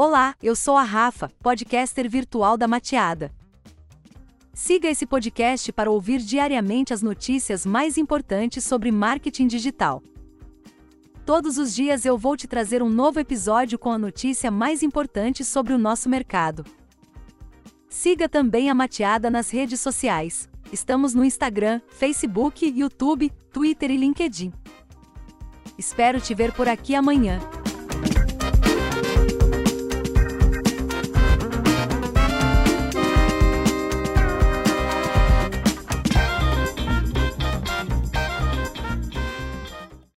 Olá, eu sou a Rafa, podcaster virtual da Mateada. Siga esse podcast para ouvir diariamente as notícias mais importantes sobre marketing digital. Todos os dias eu vou te trazer um novo episódio com a notícia mais importante sobre o nosso mercado. Siga também a Mateada nas redes sociais. Estamos no Instagram, Facebook, YouTube, Twitter e LinkedIn. Espero te ver por aqui amanhã.